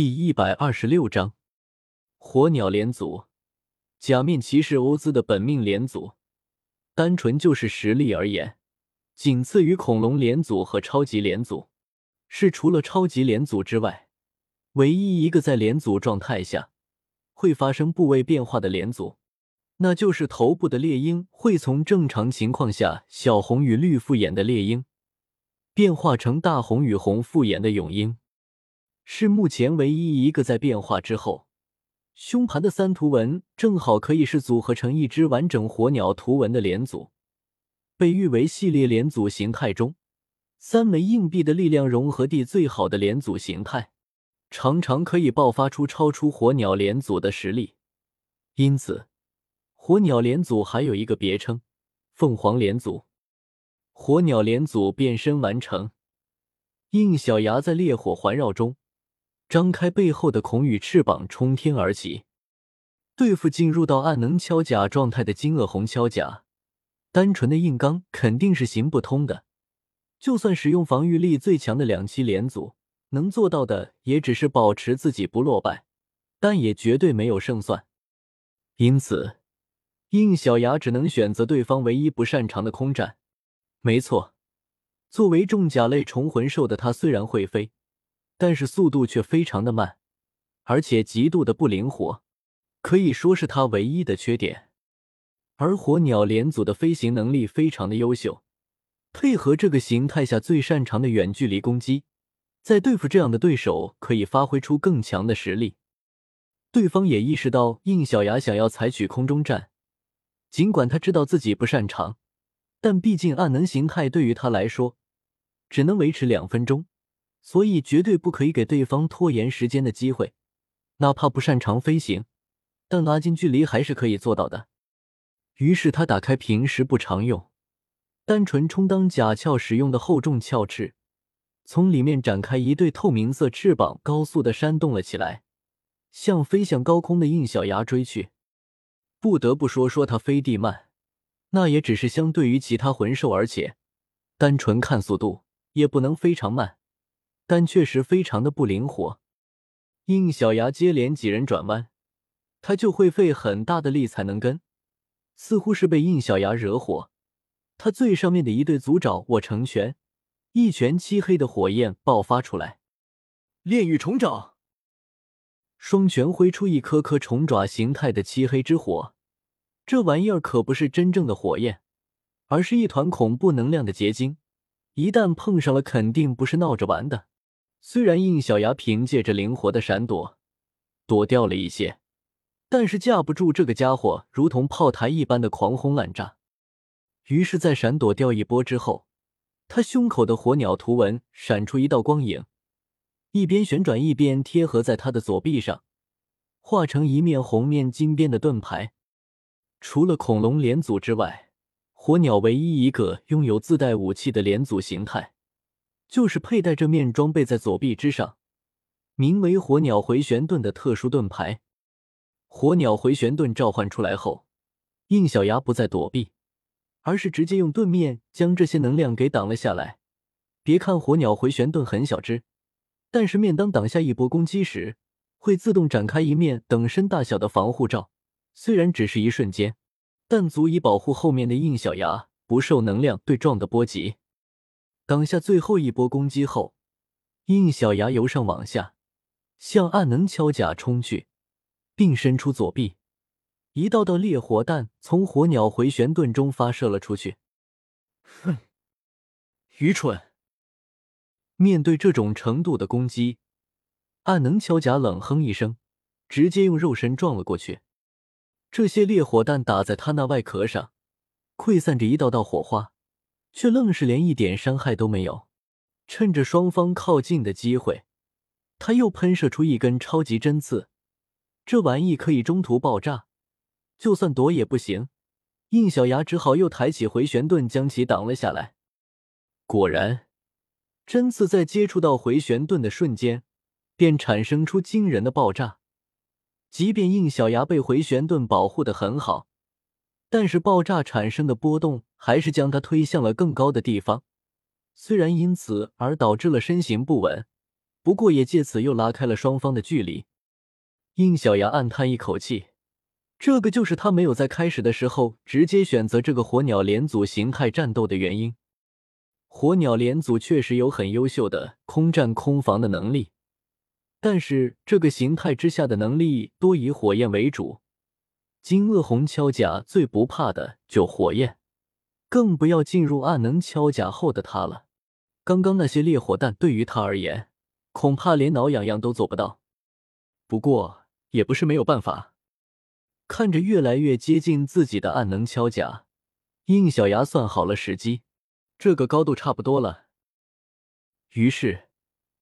第一百二十六章，火鸟连组，假面骑士欧兹的本命连组，单纯就是实力而言，仅次于恐龙连组和超级连组，是除了超级连组之外，唯一一个在连组状态下会发生部位变化的连组，那就是头部的猎鹰会从正常情况下小红与绿复眼的猎鹰，变化成大红与红复眼的勇鹰。是目前唯一一个在变化之后，胸盘的三图纹正好可以是组合成一只完整火鸟图纹的连组，被誉为系列连组形态中三枚硬币的力量融合地最好的连组形态，常常可以爆发出超出火鸟连组的实力。因此，火鸟连组还有一个别称——凤凰连组。火鸟连组变身完成，应小牙在烈火环绕中。张开背后的孔羽翅膀，冲天而起，对付进入到暗能敲甲状态的金鳄红敲甲。单纯的硬刚肯定是行不通的，就算使用防御力最强的两栖连组，能做到的也只是保持自己不落败，但也绝对没有胜算。因此，应小牙只能选择对方唯一不擅长的空战。没错，作为重甲类虫魂兽的他，虽然会飞。但是速度却非常的慢，而且极度的不灵活，可以说是他唯一的缺点。而火鸟连组的飞行能力非常的优秀，配合这个形态下最擅长的远距离攻击，在对付这样的对手可以发挥出更强的实力。对方也意识到应小牙想要采取空中战，尽管他知道自己不擅长，但毕竟暗能形态对于他来说只能维持两分钟。所以绝对不可以给对方拖延时间的机会，哪怕不擅长飞行，但拉近距离还是可以做到的。于是他打开平时不常用、单纯充当甲壳使用的厚重壳翅，从里面展开一对透明色翅膀，高速的扇动了起来，向飞向高空的印小牙追去。不得不说说它飞地慢，那也只是相对于其他魂兽，而且单纯看速度也不能非常慢。但确实非常的不灵活，应小牙接连几人转弯，他就会费很大的力才能跟。似乎是被应小牙惹火，他最上面的一对足爪握成拳，一拳漆黑的火焰爆发出来，炼狱虫爪，双拳挥出一颗颗虫爪形态的漆黑之火。这玩意儿可不是真正的火焰，而是一团恐怖能量的结晶，一旦碰上了，肯定不是闹着玩的。虽然应小牙凭借着灵活的闪躲躲掉了一些，但是架不住这个家伙如同炮台一般的狂轰滥炸。于是，在闪躲掉一波之后，他胸口的火鸟图文闪出一道光影，一边旋转一边贴合在他的左臂上，化成一面红面金边的盾牌。除了恐龙连组之外，火鸟唯一一个拥有自带武器的连组形态。就是佩戴这面装备在左臂之上，名为“火鸟回旋盾”的特殊盾牌。火鸟回旋盾召唤出来后，应小牙不再躲避，而是直接用盾面将这些能量给挡了下来。别看火鸟回旋盾很小只，但是面当挡下一波攻击时，会自动展开一面等身大小的防护罩。虽然只是一瞬间，但足以保护后面的应小牙不受能量对撞的波及。挡下最后一波攻击后，应小牙由上往下向暗能敲甲冲去，并伸出左臂，一道道烈火弹从火鸟回旋盾中发射了出去。哼，愚蠢！面对这种程度的攻击，暗能敲甲冷哼一声，直接用肉身撞了过去。这些烈火弹打在他那外壳上，溃散着一道道火花。却愣是连一点伤害都没有。趁着双方靠近的机会，他又喷射出一根超级针刺，这玩意可以中途爆炸，就算躲也不行。应小牙只好又抬起回旋盾将其挡了下来。果然，针刺在接触到回旋盾的瞬间，便产生出惊人的爆炸。即便应小牙被回旋盾保护的很好。但是爆炸产生的波动还是将他推向了更高的地方，虽然因此而导致了身形不稳，不过也借此又拉开了双方的距离。应小牙暗叹一口气，这个就是他没有在开始的时候直接选择这个火鸟连组形态战斗的原因。火鸟连组确实有很优秀的空战空防的能力，但是这个形态之下的能力多以火焰为主。金鳄红锹甲最不怕的就火焰，更不要进入暗能锹甲后的他了。刚刚那些烈火弹对于他而言，恐怕连挠痒痒都做不到。不过也不是没有办法。看着越来越接近自己的暗能锹甲，应小牙算好了时机。这个高度差不多了。于是，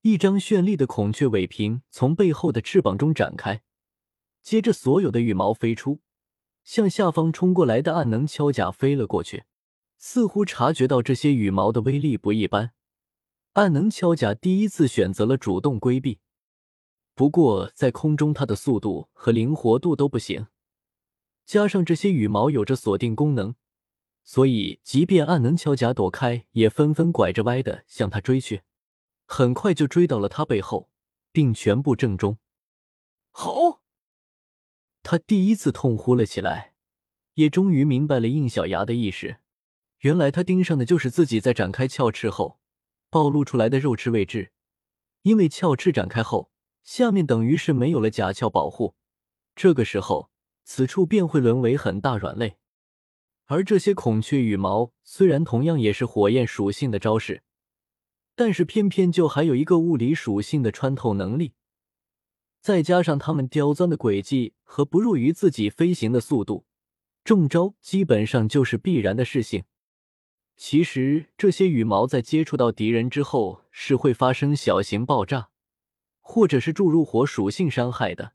一张绚丽的孔雀尾屏从背后的翅膀中展开，接着所有的羽毛飞出，向下方冲过来的暗能锹甲飞了过去。似乎察觉到这些羽毛的威力不一般，暗能锹甲第一次选择了主动规避。不过，在空中它的速度和灵活度都不行，加上这些羽毛有着锁定功能。所以，即便暗能锹甲躲开，也纷纷拐着歪的向他追去，很快就追到了他背后，并全部正中。吼！他第一次痛呼了起来，也终于明白了应小牙的意识。原来他盯上的就是自己在展开鞘翅后暴露出来的肉翅位置，因为鞘翅展开后，下面等于是没有了甲壳保护，这个时候此处便会沦为很大软肋。而这些孔雀羽毛虽然同样也是火焰属性的招式，但是偏偏就还有一个物理属性的穿透能力，再加上它们刁钻的轨迹和不弱于自己飞行的速度，中招基本上就是必然的事情。其实这些羽毛在接触到敌人之后是会发生小型爆炸，或者是注入火属性伤害的，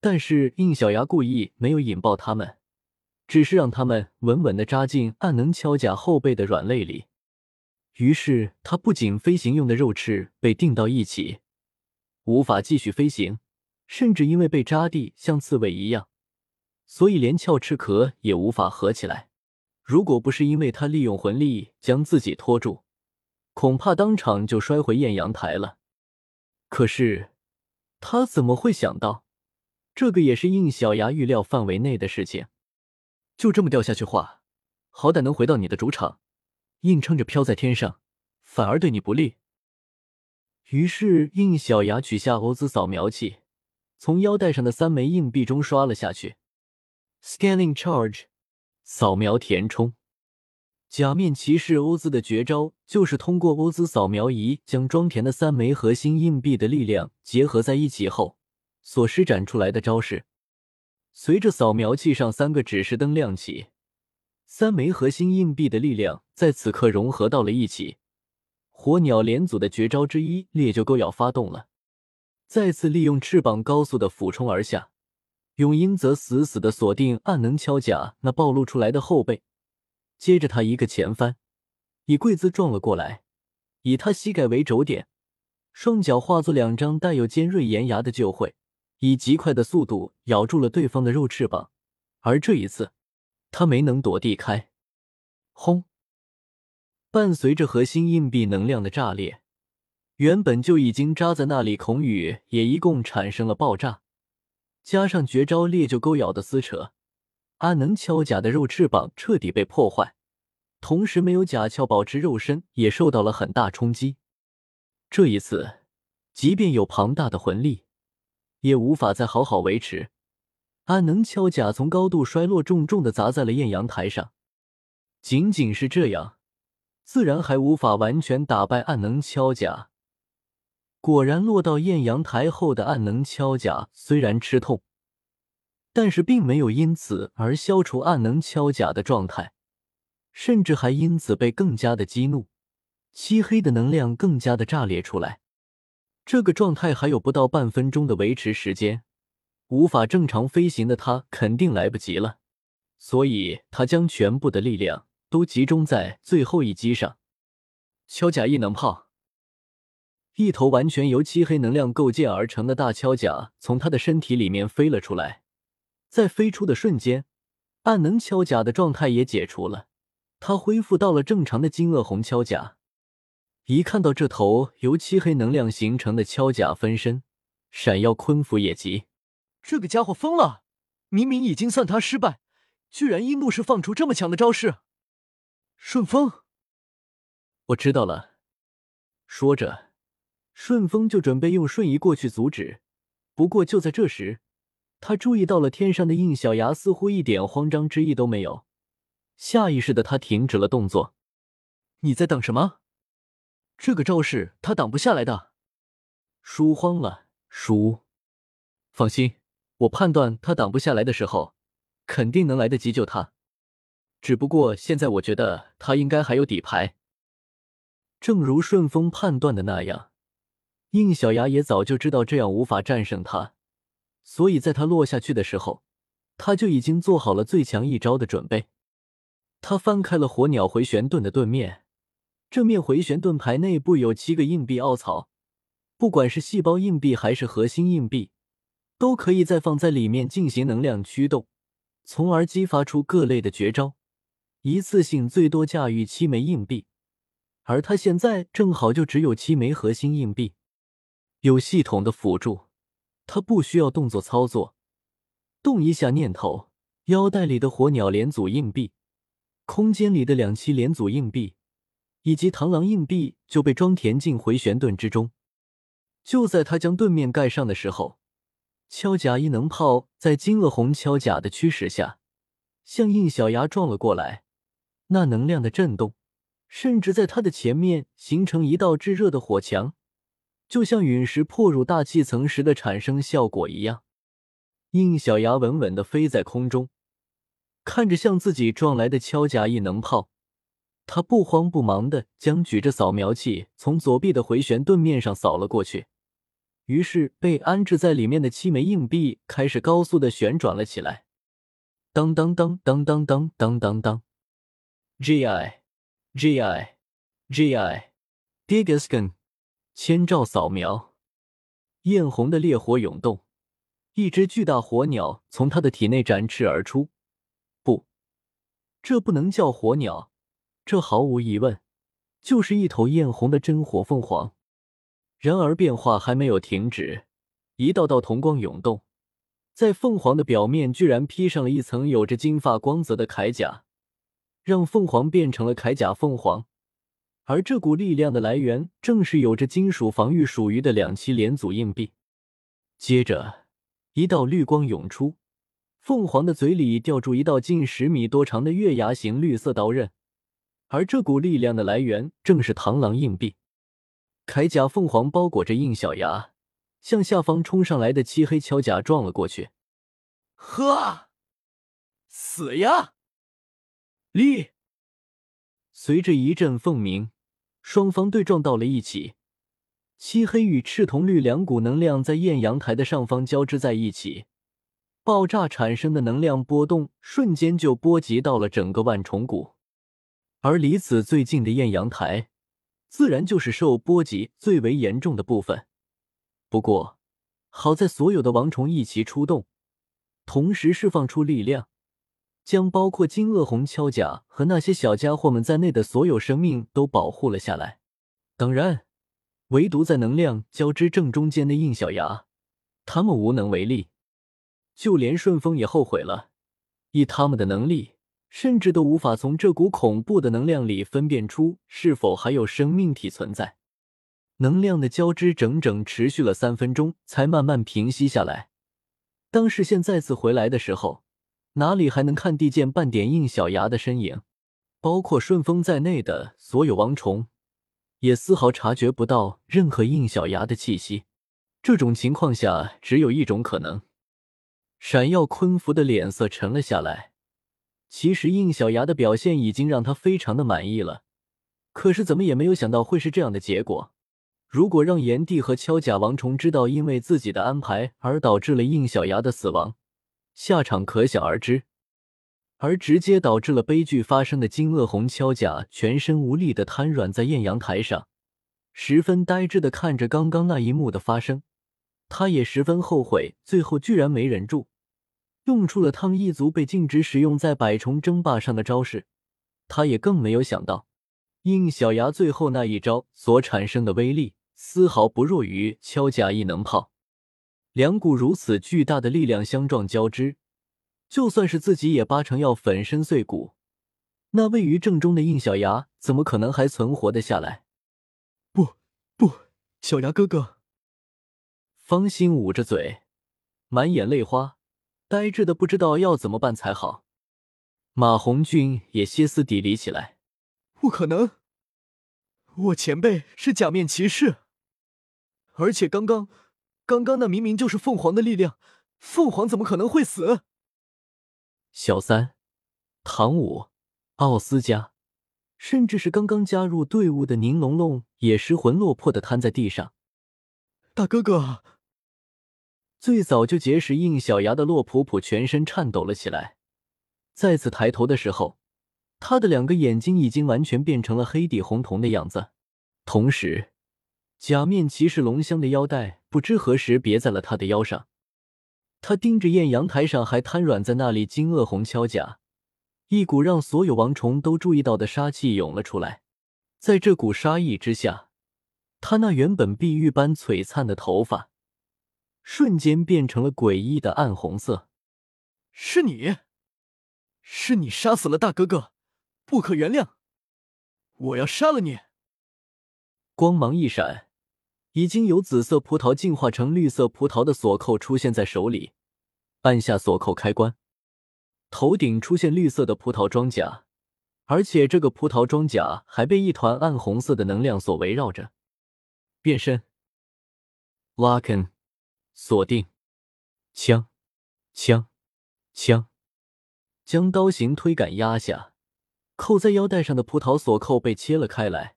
但是应小牙故意没有引爆它们。只是让他们稳稳的扎进暗能锹甲后背的软肋里，于是他不仅飞行用的肉翅被钉到一起，无法继续飞行，甚至因为被扎地像刺猬一样，所以连翘翅壳也无法合起来。如果不是因为他利用魂力将自己拖住，恐怕当场就摔回艳阳台了。可是他怎么会想到，这个也是应小牙预料范围内的事情。就这么掉下去话，好歹能回到你的主场，硬撑着飘在天上，反而对你不利。于是，应小牙取下欧兹扫描器，从腰带上的三枚硬币中刷了下去。Scanning charge，扫描填充。假面骑士欧兹的绝招就是通过欧兹扫描仪将装填的三枚核心硬币的力量结合在一起后所施展出来的招式。随着扫描器上三个指示灯亮起，三枚核心硬币的力量在此刻融合到了一起。火鸟连组的绝招之一烈鹫钩咬发动了，再次利用翅膀高速的俯冲而下。永英则死死的锁定暗能锹甲那暴露出来的后背，接着他一个前翻，以跪姿撞了过来，以他膝盖为轴点，双脚化作两张带有尖锐岩牙的旧喙。以极快的速度咬住了对方的肉翅膀，而这一次，他没能躲避开。轰！伴随着核心硬币能量的炸裂，原本就已经扎在那里孔宇也一共产生了爆炸，加上绝招烈鹫钩咬的撕扯，阿能锹甲的肉翅膀彻底被破坏，同时没有甲壳保持肉身也受到了很大冲击。这一次，即便有庞大的魂力。也无法再好好维持。暗能锹甲从高度摔落，重重的砸在了艳阳台上。仅仅是这样，自然还无法完全打败暗能锹甲。果然，落到艳阳台后的暗能锹甲虽然吃痛，但是并没有因此而消除暗能锹甲的状态，甚至还因此被更加的激怒，漆黑的能量更加的炸裂出来。这个状态还有不到半分钟的维持时间，无法正常飞行的他肯定来不及了，所以他将全部的力量都集中在最后一击上。锹甲异能炮，一头完全由漆黑能量构建而成的大锹甲从他的身体里面飞了出来，在飞出的瞬间，暗能锹甲的状态也解除了，他恢复到了正常的金鳄红锹甲。一看到这头由漆黑能量形成的锹甲分身，闪耀昆符也急。这个家伙疯了！明明已经算他失败，居然一怒是放出这么强的招式。顺风，我知道了。说着，顺风就准备用瞬移过去阻止。不过就在这时，他注意到了天上的应小牙似乎一点慌张之意都没有，下意识的他停止了动作。你在等什么？这个招式他挡不下来的。叔慌了，叔，放心，我判断他挡不下来的时候，肯定能来得及救他。只不过现在我觉得他应该还有底牌。正如顺风判断的那样，应小牙也早就知道这样无法战胜他，所以在他落下去的时候，他就已经做好了最强一招的准备。他翻开了火鸟回旋盾的盾面。这面回旋盾牌内部有七个硬币凹槽，不管是细胞硬币还是核心硬币，都可以再放在里面进行能量驱动，从而激发出各类的绝招，一次性最多驾驭七枚硬币。而他现在正好就只有七枚核心硬币，有系统的辅助，他不需要动作操作，动一下念头，腰带里的火鸟连组硬币，空间里的两栖连组硬币。以及螳螂硬币就被装填进回旋盾之中。就在他将盾面盖上的时候，锹甲异能炮在金鳄红锹甲的驱使下，向应小牙撞了过来。那能量的震动，甚至在他的前面形成一道炙热的火墙，就像陨石破入大气层时的产生效果一样。应小牙稳稳的飞在空中，看着向自己撞来的锹甲异能炮。他不慌不忙的将举着扫描器从左臂的回旋盾面上扫了过去，于是被安置在里面的七枚硬币开始高速的旋转了起来。当当当当当当当当当，G I G I G I Digiscan，千兆扫描，艳红的烈火涌动，一只巨大火鸟从他的体内展翅而出。不，这不能叫火鸟。这毫无疑问就是一头艳红的真火凤凰。然而变化还没有停止，一道道铜光涌动，在凤凰的表面居然披上了一层有着金发光泽的铠甲，让凤凰变成了铠甲凤凰。而这股力量的来源正是有着金属防御属于的两栖连组硬币。接着，一道绿光涌出，凤凰的嘴里吊住一道近十米多长的月牙形绿色刀刃。而这股力量的来源正是螳螂硬币，铠甲凤凰包裹着硬小牙，向下方冲上来的漆黑锹甲撞了过去。呵，死呀！力！随着一阵凤鸣，双方对撞到了一起。漆黑与赤铜绿两股能量在艳阳台的上方交织在一起，爆炸产生的能量波动瞬间就波及到了整个万重谷。而离此最近的艳阳台，自然就是受波及最为严重的部分。不过，好在所有的王虫一齐出动，同时释放出力量，将包括金鳄红锹甲和那些小家伙们在内的所有生命都保护了下来。当然，唯独在能量交织正中间的印小牙，他们无能为力。就连顺风也后悔了，以他们的能力。甚至都无法从这股恐怖的能量里分辨出是否还有生命体存在。能量的交织整整持续了三分钟，才慢慢平息下来。当视线再次回来的时候，哪里还能看地见半点应小牙的身影？包括顺风在内的所有王虫，也丝毫察觉不到任何应小牙的气息。这种情况下，只有一种可能：闪耀昆符的脸色沉了下来。其实应小牙的表现已经让他非常的满意了，可是怎么也没有想到会是这样的结果。如果让炎帝和锹甲王虫知道因为自己的安排而导致了应小牙的死亡，下场可想而知。而直接导致了悲剧发生的金鳄红锹甲全身无力的瘫软在艳阳台上，十分呆滞的看着刚刚那一幕的发生。他也十分后悔，最后居然没忍住。用出了汤一族被禁止使用在百虫争霸上的招式，他也更没有想到，应小牙最后那一招所产生的威力，丝毫不弱于敲甲异能炮。两股如此巨大的力量相撞交织，就算是自己也八成要粉身碎骨。那位于正中的应小牙怎么可能还存活的下来？不不，小牙哥哥。方心捂着嘴，满眼泪花，呆滞的不知道要怎么办才好。马红俊也歇斯底里起来：“不可能！我前辈是假面骑士，而且刚刚，刚刚那明明就是凤凰的力量，凤凰怎么可能会死？”小三，唐舞，奥斯加，甚至是刚刚加入队伍的宁龙龙也失魂落魄的瘫在地上。大哥哥。最早就结识应小牙的洛普普全身颤抖了起来，再次抬头的时候，他的两个眼睛已经完全变成了黑底红瞳的样子。同时，假面骑士龙香的腰带不知何时别在了他的腰上。他盯着艳阳台上还瘫软在那里金鳄红锹甲，一股让所有王虫都注意到的杀气涌了出来。在这股杀意之下，他那原本碧玉般璀璨的头发。瞬间变成了诡异的暗红色。是你，是你杀死了大哥哥，不可原谅！我要杀了你！光芒一闪，已经由紫色葡萄进化成绿色葡萄的锁扣出现在手里，按下锁扣开关，头顶出现绿色的葡萄装甲，而且这个葡萄装甲还被一团暗红色的能量所围绕着。变身，Lock in。锁定，枪，枪，枪，将刀形推杆压下，扣在腰带上的葡萄锁扣被切了开来，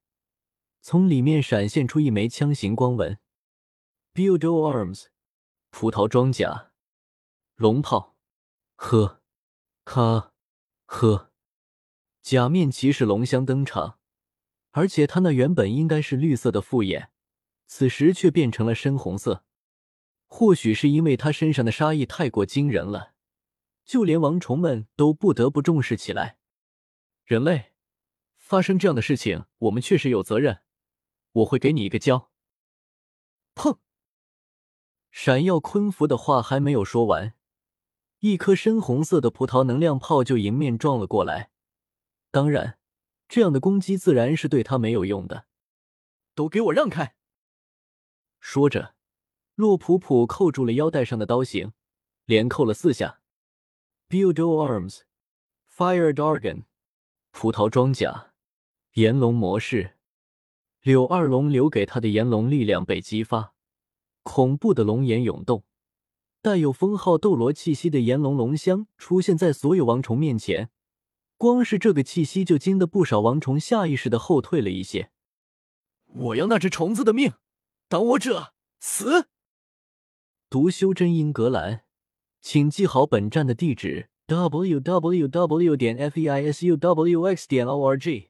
从里面闪现出一枚枪形光纹。Build arms，葡萄装甲，龙炮，呵，咔，呵，假面骑士龙香登场，而且他那原本应该是绿色的复眼，此时却变成了深红色。或许是因为他身上的杀意太过惊人了，就连王虫们都不得不重视起来。人类，发生这样的事情，我们确实有责任。我会给你一个教。砰！闪耀昆符的话还没有说完，一颗深红色的葡萄能量炮就迎面撞了过来。当然，这样的攻击自然是对他没有用的。都给我让开！说着。洛普普扣住了腰带上的刀形，连扣了四下。Build arms, fire dragon，葡萄装甲，炎龙模式。柳二龙留给他的炎龙力量被激发，恐怖的龙眼涌动，带有封号斗罗气息的炎龙龙香出现在所有王虫面前。光是这个气息就惊得不少王虫下意识的后退了一些。我要那只虫子的命！挡我者死！读修真英格兰，请记好本站的地址：w w w. 点 f e i s u w x. 点 o r g。